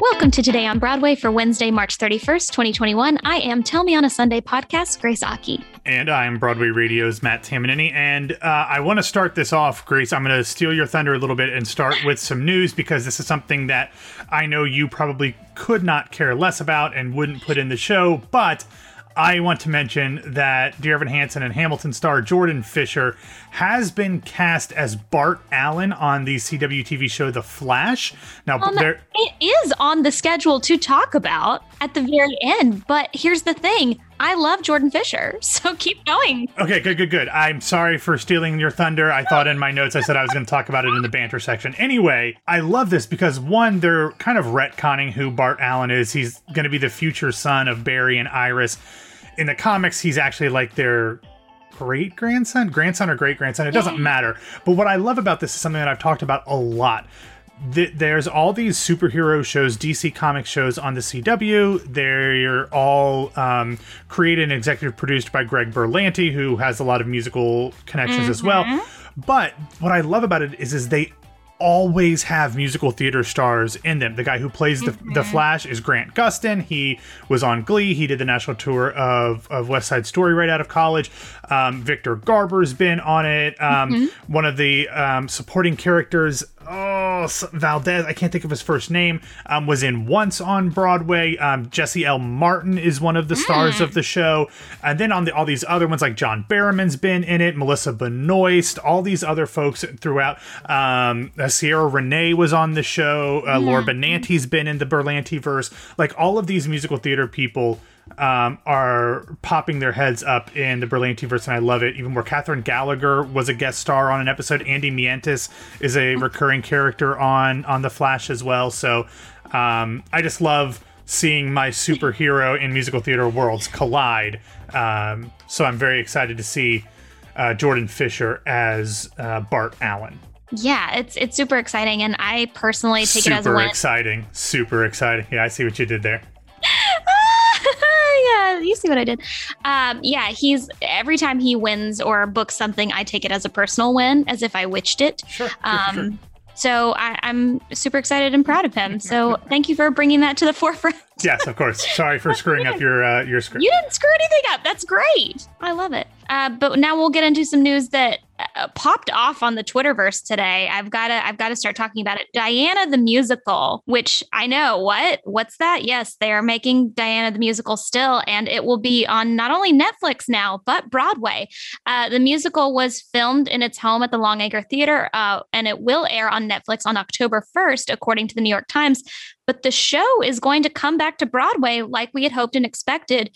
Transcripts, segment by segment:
Welcome to Today on Broadway for Wednesday, March 31st, 2021. I am Tell Me on a Sunday podcast, Grace Aki. And I'm Broadway Radio's Matt Tamanini. And uh, I want to start this off, Grace. I'm going to steal your thunder a little bit and start with some news because this is something that I know you probably could not care less about and wouldn't put in the show. But I want to mention that Dear Evan Hansen and Hamilton star Jordan Fisher has been cast as Bart Allen on the CW TV show The Flash. Now, Um, there. it is on the schedule to talk about at the very end, but here's the thing I love Jordan Fisher, so keep going. Okay, good, good, good. I'm sorry for stealing your thunder. I thought in my notes I said I was going to talk about it in the banter section. Anyway, I love this because one, they're kind of retconning who Bart Allen is. He's going to be the future son of Barry and Iris. In the comics, he's actually like their great grandson, grandson or great grandson. It doesn't matter. But what I love about this is something that I've talked about a lot. Th- There's all these superhero shows, DC comic shows on the CW. They're all um, created and executive produced by Greg Berlanti, who has a lot of musical connections as well. But what I love about it is, is they always have musical theater stars in them. The guy who plays the, the Flash is Grant Gustin. He was on Glee. He did the national tour of, of West Side Story right out of college. Um, Victor Garber's been on it. Um, One of the um, supporting characters, oh, S- Valdes, I can't think of his first name, um, was in Once on Broadway. Um, Jesse L. Martin is one of the stars of the show. And then on the all these other ones, like John Barrowman's been in it, Melissa Benoist, all these other folks throughout. Um, uh, Ciara Renée was on the show. Uh, Laura Benanti's been in the Berlanti verse. Like all of these musical theater people um, are popping their heads up in the Berlanti verse, and I love it even more. Catherine Gallagher was a guest star on an episode. Andy Mientus is a recurring character on on the Flash as well. So um, I just love seeing my superhero in musical theater worlds collide. Um, so I'm very excited to see uh, Jordan Fisher as uh, Bart Allen. Yeah, it's it's super exciting, and I personally take it as a Super exciting. Super exciting. Yeah, I see what you did there. Yeah, you see what I did. Um, yeah, he's every time he wins or books something, I take it as a personal win, as if I witched it. Sure. Um, sure. So I, I'm super excited and proud of him. So thank you for bringing that to the forefront. Yes, of course. Sorry for screwing up your uh, your script. You didn't screw anything up. That's great. I love it. Uh, but now we'll get into some news that uh, popped off on the Twitterverse today. I've got to I've got to start talking about it. Diana the musical, which I know what what's that? Yes, they are making Diana the musical still, and it will be on not only Netflix now but Broadway. Uh, the musical was filmed in its home at the Longacre Theater, uh, and it will air on Netflix on October first, according to the New York Times. But the show is going to come back to Broadway like we had hoped and expected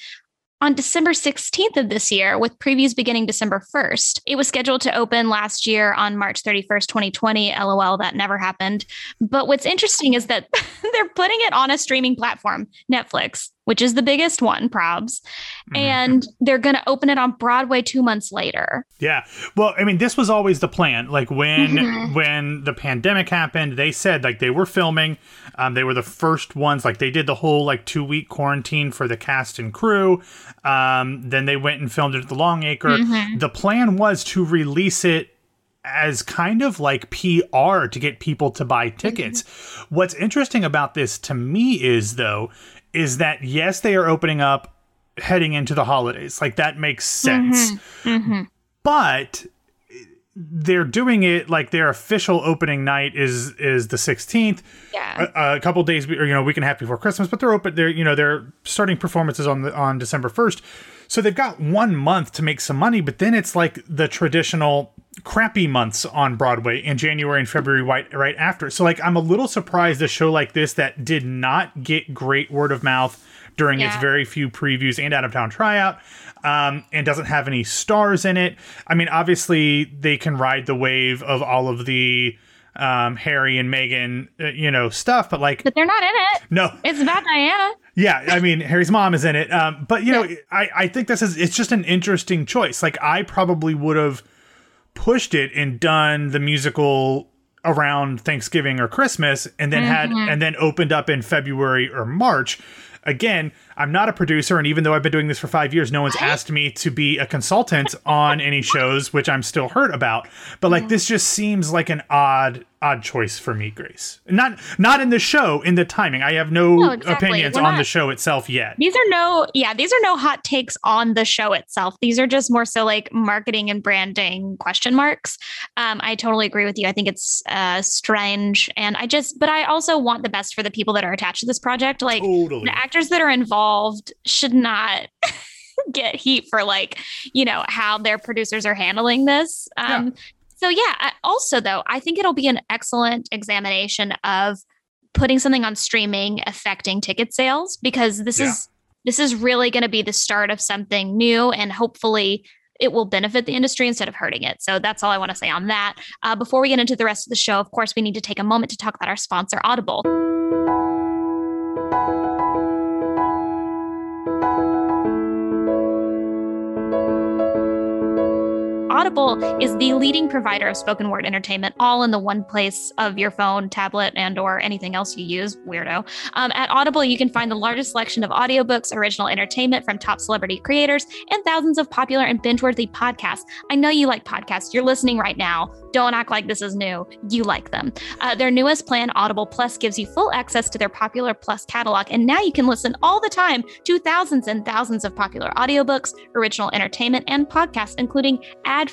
on December 16th of this year, with previews beginning December 1st. It was scheduled to open last year on March 31st, 2020. LOL, that never happened. But what's interesting is that they're putting it on a streaming platform, Netflix, which is the biggest one, probs. Mhm. And they're going to open it on Broadway two months later. Yeah. Well, I mean, this was always the plan. Like when Mhm. when the pandemic happened, they said like they were filming. Um, they were the first ones. Like they did the whole like two week quarantine for the cast and crew. Um, then they went and filmed it at the Longacre. Mhm. The plan was to release it as kind of like PR to get people to buy tickets. What's interesting about this to me is though is that yes, they are opening up heading into the holidays. Like that makes sense. Hmm but they're doing it like their official opening night is is the 16th Yeah. a, a couple days or you know a week and a half before christmas but they're open they're you know they're starting performances on the on december 1st so they've got one month to make some money but then it's like the traditional crappy months on broadway in january and february right, right after so like i'm a little surprised a show like this that did not get great word of mouth during its very few previews and out of town tryout um, and doesn't have any stars in it. I mean, obviously they can ride the wave of all of the um, Harry and Meghan, uh, you know, stuff, but like, but they're not in it. no, It's about Diana. yeah, I mean, Harry's mom is in it, um, but you know, I I think this is it's just an interesting choice. Like, I probably would have pushed it and done the musical around Thanksgiving or Christmas and then had mm-hmm. and then opened up in February or March. Again, I'm not a producer, and even though I've been doing this for five years, no one's asked me to be a consultant on any shows, which I'm still hurt about. But like, this just seems like an odd odd choice for me, Grace. Not not in the show, in the timing. I have no, No, exactly. opinions We're on not- the show itself yet. These are no, yeah, these are no hot takes on the show itself. These are just more so like marketing and branding question marks. Um, I totally agree with you. I think it's uh, strange, and I just, but I also want the best for the people that are attached to this project. Like Totally. the actors that are involved should not get heat for like you know how their producers are handling this. Um, So yeah. Also, though, I think it'll be an excellent examination of putting something on streaming affecting ticket sales because this Yeah. is this is really going to be the start of something new and hopefully it will benefit the industry instead of hurting it. So that's all I want to say on that. Uh, before we get into the rest of the show, of course, we need to take a moment to talk about our sponsor, Audible. Audible is the leading provider of spoken word entertainment, all in the one place of your phone, tablet, and or anything else you use. Weirdo. Um, at Audible, you can find the largest selection of audiobooks, original entertainment from top celebrity creators, and thousands of popular and binge-worthy podcasts. I know you like podcasts. You're listening right now. Don't act like this is new. You like them. Uh, their newest plan, Audible Plus, gives you full access to their popular Plus catalog, and now you can listen all the time to thousands and thousands of popular audiobooks, original entertainment, and podcasts, including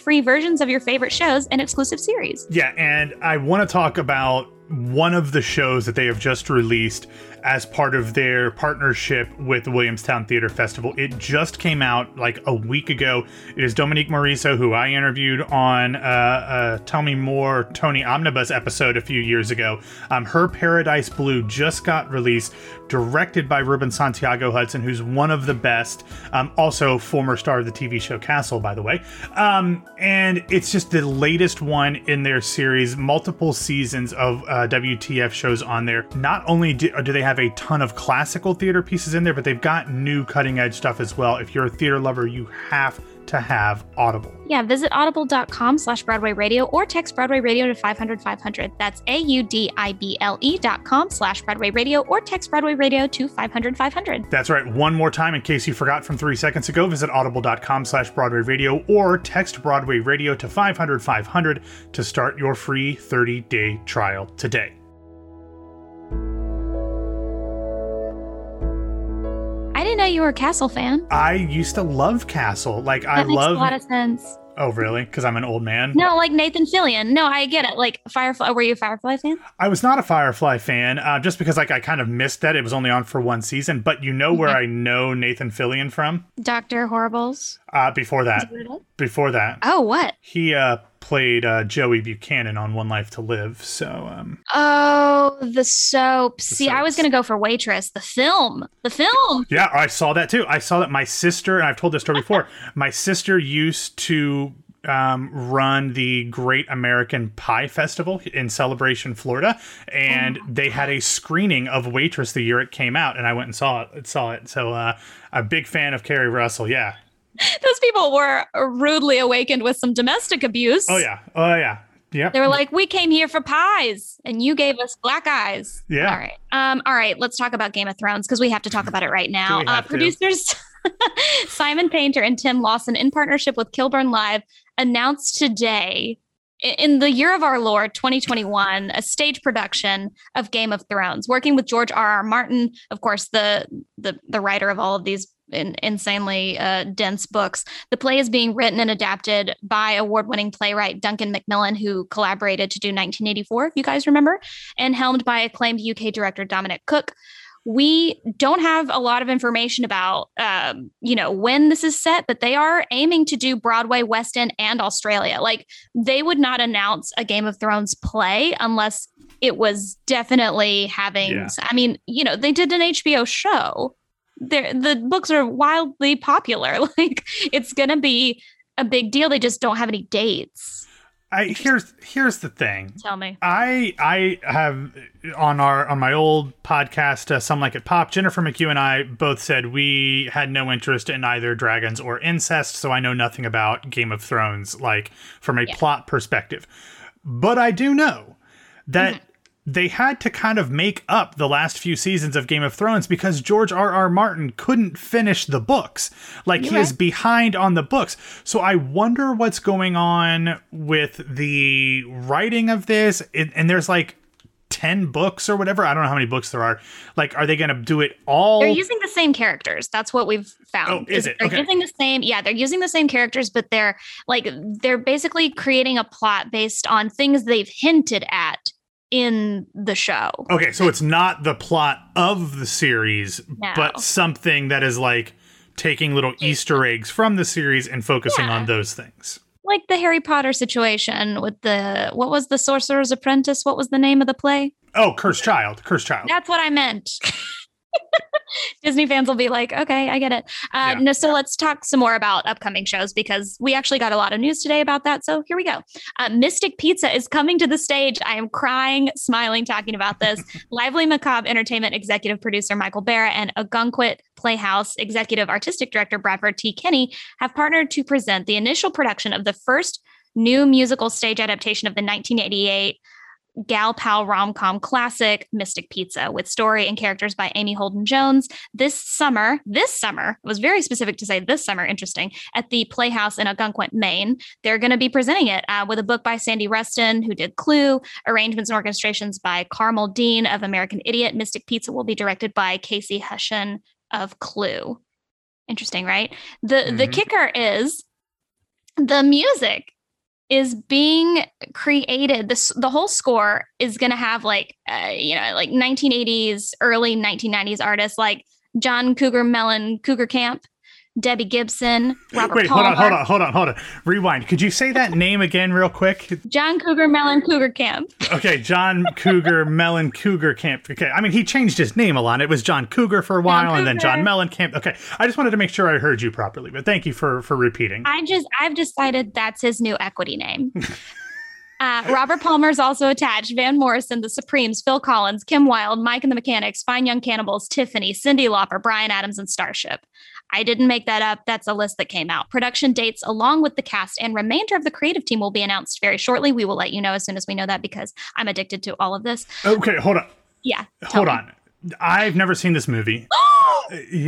ad-free versions of your favorite shows and exclusive series. Yeah, and I want to talk about one of the shows that they have just released as part of their partnership with the Williamstown Theater Festival. It just came out like a week ago. It is Dominique Morisseau, who I interviewed on uh, uh, Tell Me More Tony Omnibus episode a few years ago. Um, her Paradise Blue just got released, directed by Ruben Santiago Hudson, who's one of the best. Um, also, former star of the TV show Castle, by the way. Um, and it's just the latest one in their series, multiple seasons of uh, WTF shows on there. Not only do, do they have a ton of classical theater pieces in there, but they've got new cutting edge stuff as well. If you're a theater lover, you have to have Audible. Yeah, visit audible.com slash Broadway Radio or text Broadway Radio to 500 500. That's A U D I B L E dot com slash Broadway Radio or text Broadway Radio to 500 500. That's right. One more time, in case you forgot from three seconds ago, visit audible.com slash Broadway Radio or text Broadway Radio to 500 500 to start your free 30 day trial today. Know you were a Castle fan. I used to love Castle. Like, I makes love. a lot of sense. oh, really? Because I'm an old man? No, like Nathan Fillion. No, I get it. Like Firefly. Were you a Firefly fan? I was not a Firefly fan, uh, just because like I kind of missed that. It was only on for one season. But you know where I know Nathan Fillion from? Doctor Horribles. Uh, before that. Before that. Oh, what? He uh, played uh, Joey Buchanan on One Life to Live. So, um, Oh, the soap. See, I was going to go for Waitress. The film. The film. Yeah, I saw that too. I saw that my sister, and I've told this story before, my sister used to um, run the Great American Pie Festival in Celebration, Florida, and they had a screening of Waitress the year it came out, and I went and saw it. Saw it. So, uh, a big fan of Keri Russell. Yeah. Those people were rudely awakened with some domestic abuse. Oh yeah. Oh yeah. Yep. They were like, "We came here for pies, and you gave us black eyes." Yeah. All right. Um. All right. Let's talk about Game of Thrones because we have to talk about it right now. Uh, producers Simon Painter and Tim Lawson, in partnership with Kilburn Live, announced today. In the year of our Lord 2021, a stage production of Game of Thrones, working with George R. R. Martin, of course, the the the writer of all of these in, insanely uh, dense books. The play is being written and adapted by award winning playwright Duncan Macmillan, who collaborated to do 1984, if you guys remember, and helmed by acclaimed UK director Dominic Cooke. We don't have a lot of information about, um, you know, when this is set, but they are aiming to do Broadway, West End, and Australia. Like they would not announce a Game of Thrones play unless it was definitely having. Yeah. I mean, you know, they did an HBO show. They're, the books are wildly popular. Like it's gonna be a big deal. They just don't have any dates. I here's here's the thing. Tell me. I I have on our on my old podcast, uh, some like it pop. Jennifer McHugh and I both said we had no interest in either dragons or incest, so I know nothing about Game of Thrones, like from a Yeah. plot perspective. But I do know that they had to kind of make up the last few seasons of Game of Thrones because George R. R. Martin couldn't finish the books. Like You're he is behind on the books. So I wonder what's going on with the writing of this. It, and there's like 10 books or whatever. I don't know how many books there are. Like, are they going to do it all? They're using the same characters. That's what we've found. Oh, is it? They're Okay. using the same. Yeah, they're using the same characters, but they're like they're basically creating a plot based on things they've hinted at in the show. Okay, so it's not the plot of the series, No. but something that is like taking little Easter eggs from the series and focusing Yeah. on those things. Like the Harry Potter situation with the what was the Sorcerer's Apprentice? What was the name of the play? Oh, Cursed Child, Cursed Child. That's what I meant. Disney fans will be like, okay, I get it. Uh, Yeah. No, so let's talk some more about upcoming shows because we actually got a lot of news today about that. So here we go. Uh, Mystic Pizza is coming to the stage. I am crying, smiling, talking about this. Lively McCabe Entertainment executive producer Michael Barra and Ogunquit Playhouse executive artistic director Bradford T. Kenney have partnered to present the initial production of the first new musical stage adaptation of the 1988 gal pal rom com classic Mystic Pizza with story and characters by Amy Holden Jones. This summer, this summer, it was very specific to say this summer, interesting, at the Playhouse in Algonquin, Maine. They're going to be presenting it uh, with a book by Sandy Rustin, who did Clue, arrangements and orchestrations by Carmel Dean of American Idiot. Mystic Pizza will be directed by Casey Hushion of Clue. Interesting, right? The the Mhm. kicker is the music is being created this the whole score is going to have like uh, you know like 1980s early 1990s artists like john cougar mellon cougar camp debbie gibson robert Wait, Palmer, hold on, hold on, hold on, hold on. Rewind. Could you say that name again, real quick? john cougar mellon cougar camp Okay, John Cougar Mellon Cougar Camp. Okay, I mean he changed his name a lot. It was John Cougar for a while, and then John. Mellon Camp. Okay, I just wanted to make sure I heard you properly, but thank you for for repeating. i just i've decided that's his new equity name Uh, Robert Palmer's also attached. Van Morrison, The Supremes, Phil Collins, Kim Wilde, Mike and the Mechanics, Fine Young Cannibals, Tiffany, Cyndi Lauper, Bryan Adams, and Starship. I didn't make that up. That's a list that came out. Production dates, along with the cast and remainder of the creative team, will be announced very shortly. We will let you know as soon as we know that because I'm addicted to all of this. Okay, hold on, Yeah. hold me. on. I've never seen this movie.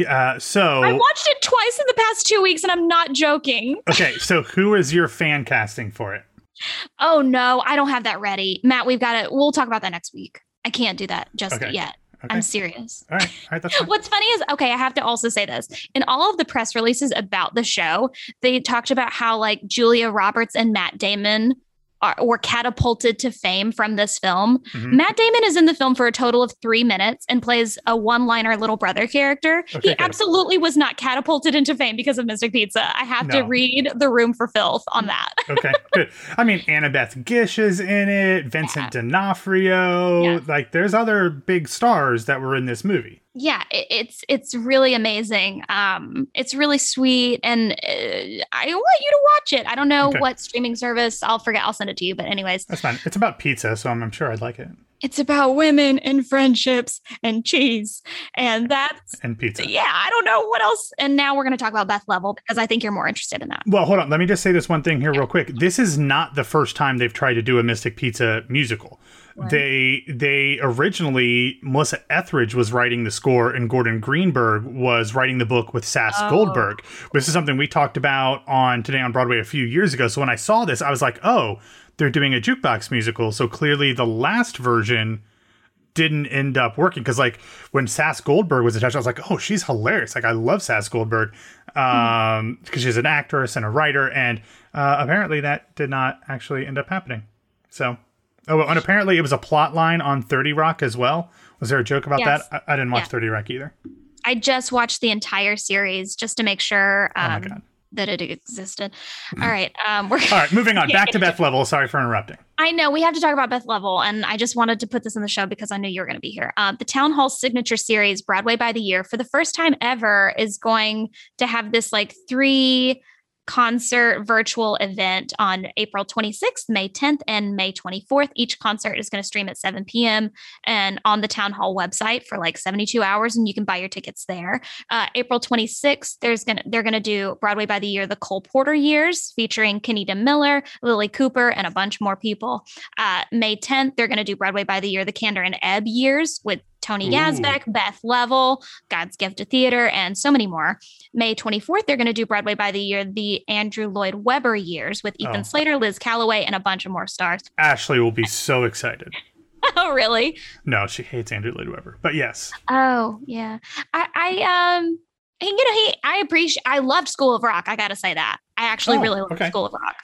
Uh, so I watched it twice in the past two weeks and I'm not joking. okay, so who is your fan casting for it? Oh no, I don't have that ready. Matt, we've got to, we'll talk about that next week. I can't do that just Okay. yet. Okay, I'm serious. all right, all right, that's fine. What's funny is, okay, I have to also say this. In all of the press releases about the show, they talked about how like Julia Roberts and Matt Damon are, were catapulted to fame from this film. Mhm. Matt Damon is in the film for a total of three minutes and plays a one liner little brother character. Okay, he absolutely was not catapulted into fame because of Mystic Pizza. I have to read The Room for Filth on that. okay, good. I mean, Annabeth Gish is in it. Vincent D'Onofrio. Yeah. Like, there's other big stars that were in this movie. yeah it's it's really amazing um it's really sweet and uh, i want you to watch it i don't know Okay. what streaming service i'll forget i'll send it to you but anyways That's fine. It's about pizza, so I'm, I'm sure I'd like it. it's about women and friendships and cheese and that's And pizza. yeah i don't know what else and now we're going to talk about Beth Leavel because i think you're more interested in that Well, hold on. Let me just say this one thing here, real quick. This is not the first time they've tried to do a Mystic Pizza musical. They they originally Melissa Etheridge was writing the score, and Gordon Greenberg was writing the book with Sas Oh. Goldberg. This is something we talked about on Today on Broadway a few years ago. So when I saw this, I was like, oh, they're doing a jukebox musical. So clearly, the last version didn't end up working because like when Sas Goldberg was attached, I was like, oh, she's hilarious. Like I love Sas Goldberg um because she's an actress and a writer, and uh, apparently that did not actually end up happening. So, oh, and apparently it was a plot line on Thirty Rock as well. Was there a joke about Yes. that? I, I didn't watch Yeah. Thirty Rock either. i just watched the entire series just to make sure Oh um, god! that it existed all right um we're All right, moving on. Back to Beth Leavel. Sorry for interrupting. I know we have to talk about Beth Leavel, and I just wanted to put this in the show because I knew you were going to be here. Uh, the Town Hall Signature Series, Broadway by the Year, for the first time ever, is going to have this like three concert virtual event on April 26th, May 10th, and May 24th. Each concert is going to stream at 7 p.m. and on the town hall website for like 72 hours, and you can buy your tickets there. Uh, April 26th, there's gonna they're gonna do Broadway by the Year, the Cole Porter Years, featuring Kenita Miller, Lilli Cooper, and a bunch more people. Uh, May 10th, they're gonna do Broadway by the Year, the Kander and Ebb Years with Tony Yazbeck, Beth Leavel, God's Gift to Theater, and so many more. May 24th, they're going to do Broadway by the Year, the Andrew Lloyd Webber years with Ethan oh. Slater, Liz Callaway, and a bunch of more stars. Ashley will be so excited. oh, really? No, she hates Andrew Lloyd Webber, but yes. Oh, yeah. I, I um, you know, he, I appreciate, I loved School of Rock. I got to say that. I actually oh, really love okay. School of Rock.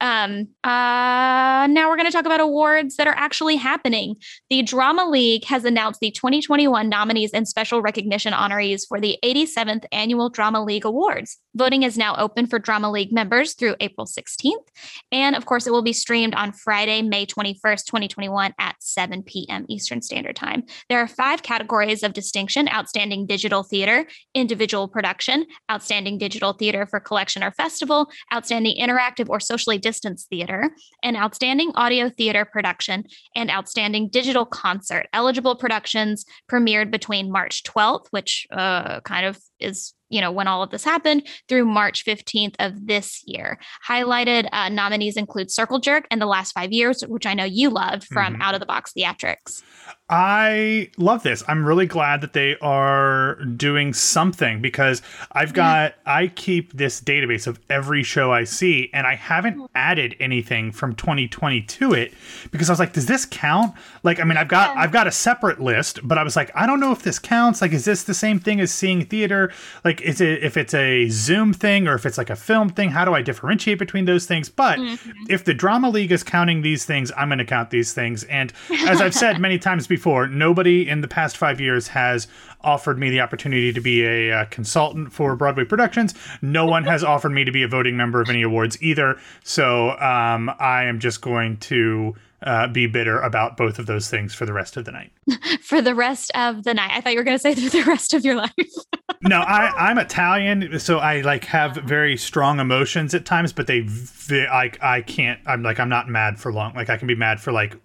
Um, uh, now we're going to talk about awards that are actually happening. The Drama League has announced the 2021 nominees and special recognition honorees for the 87th Annual Drama League Awards. Voting is now open for Drama League members through April 16th. And of course, it will be streamed on Friday, May 21st, 2021 at 7 p.m. Eastern Standard Time. There are five categories of distinction Outstanding Digital Theater, Individual Production, Outstanding Digital Theater for Collection or Festival, Outstanding Interactive or Socially Distanced Theater, and Outstanding Audio Theater Production, and Outstanding Digital Concert. Eligible productions premiered between March 12th, which uh, kind of is you know when all of this happened through march 15th of this year highlighted uh, nominees include circle jerk and the last five years which i know you loved from mm-hmm. out of the box theatrics I love this. I'm really glad that they are doing something because I've got yeah. I keep this database of every show I see and I haven't mm. added anything from 2020 to it because I was like does this count? Like I mean I've got yeah. I've got a separate list but I was like I don't know if this counts. Like is this the same thing as seeing theater? Like is it if it's a Zoom thing or if it's like a film thing? How do I differentiate between those things? But mm-hmm. if the Drama League is counting these things, I'm going to count these things and as I've said many times before nobody in the past five years has offered me the opportunity to be a uh, consultant for Broadway productions. No one has offered me to be a voting member of any awards either. So um, I am just going to. Uh, be bitter about both of those things for the rest of the night. for the rest of the night, I thought you were going to say for the rest of your life. no, I, I'm Italian, so I like have very strong emotions at times, but they, I, I can't. I'm like I'm not mad for long. Like I can be mad for like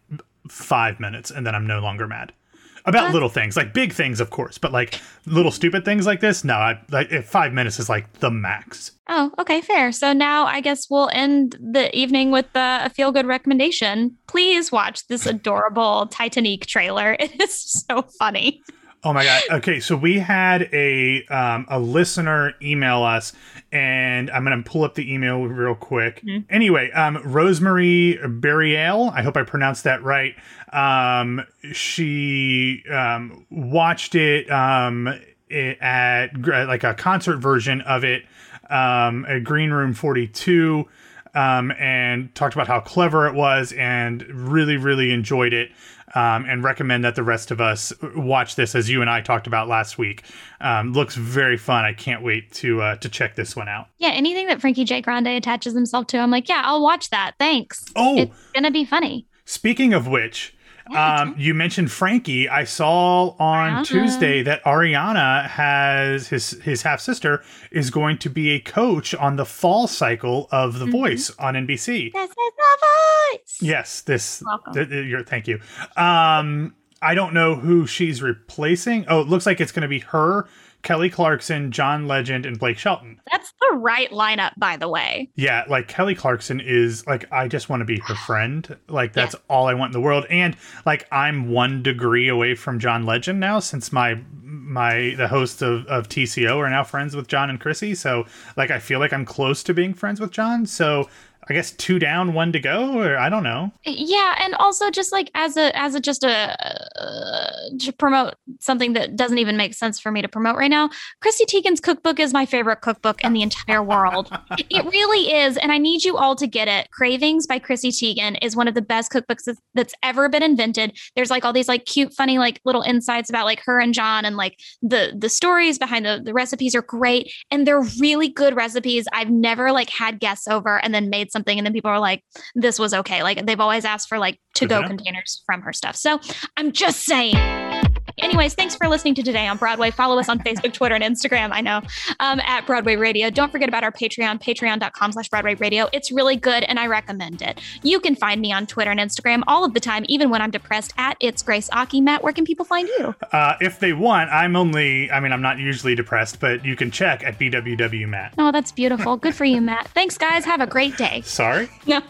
five minutes and then I'm no longer mad about little things, like big things, of course, but like little stupid things like this. No, I like five minutes is like the max. Oh, okay, fair. So now I guess we'll end the evening with uh, a feel good recommendation. Please watch this adorable Titanic trailer. It is so funny. Oh my god. Okay, so we had a um, a listener email us, and I'm gonna pull up the email real quick. Mm-hmm. Anyway, um, Rosemary Burial, I hope I pronounced that right. Um, she um, watched it um, at like a concert version of it um, at Green Room 42. Um, and talked about how clever it was and really, really enjoyed it um, and recommend that the rest of us watch this as you and I talked about last week. Um, looks very fun. I can't wait to uh, to check this one out. Yeah, anything that Frankie J. Grande attaches himself to, I'm like, yeah, I'll watch that. Thanks. Oh, it's gonna be funny. Speaking of which, um, you mentioned Frankie. I saw on. Tuesday that Ariana has his his half sister is going to be a coach on the fall cycle of The mm-hmm. Voice on NBC. This is The Voice. Yes, this. Th- th- thank you. Um, I don't know who she's replacing. Oh, it looks like it's going to be her Kelly Clarkson, John Legend, and Blake Shelton. That's the right lineup, by the way. Yeah, like Kelly Clarkson is like, I just want to be her friend. Like, that's yeah. all I want in the world. And like, I'm one degree away from John Legend now since my my the hosts of, of TCO are now friends with John and Chrissy. So like I feel like I'm close to being friends with John. So I guess two down, one to go, or I don't know. Yeah, and also just like as a as a just a uh, to promote something that doesn't even make sense for me to promote right now. Chrissy Teigen's cookbook is my favorite cookbook in the entire world. it really is, and I need you all to get it. Cravings by Chrissy Teigen is one of the best cookbooks that's ever been invented. There's like all these like cute, funny like little insights about like her and John, and like the the stories behind the the recipes are great, and they're really good recipes. I've never like had guests over and then made something and then people are like this was okay. Like they've always asked for like to go mm-hmm. containers from her stuff. So i'm just saying Anyways, thanks for listening to Today on Broadway. Follow us on Facebook, Twitter, and Instagram. I know um, at Broadway Radio. Don't forget about our Patreon, patreon.com slash Broadway Radio. It's really good and I recommend it. You can find me on Twitter and Instagram all of the time, even when I'm depressed at It's Grace Aki. Matt, where can people find you? Uh, if they want, I'm only, I mean, I'm not usually depressed, but you can check at BWW Matt. Oh, that's beautiful. Good for you, Matt. Thanks, guys. Have a great day. Sorry? No.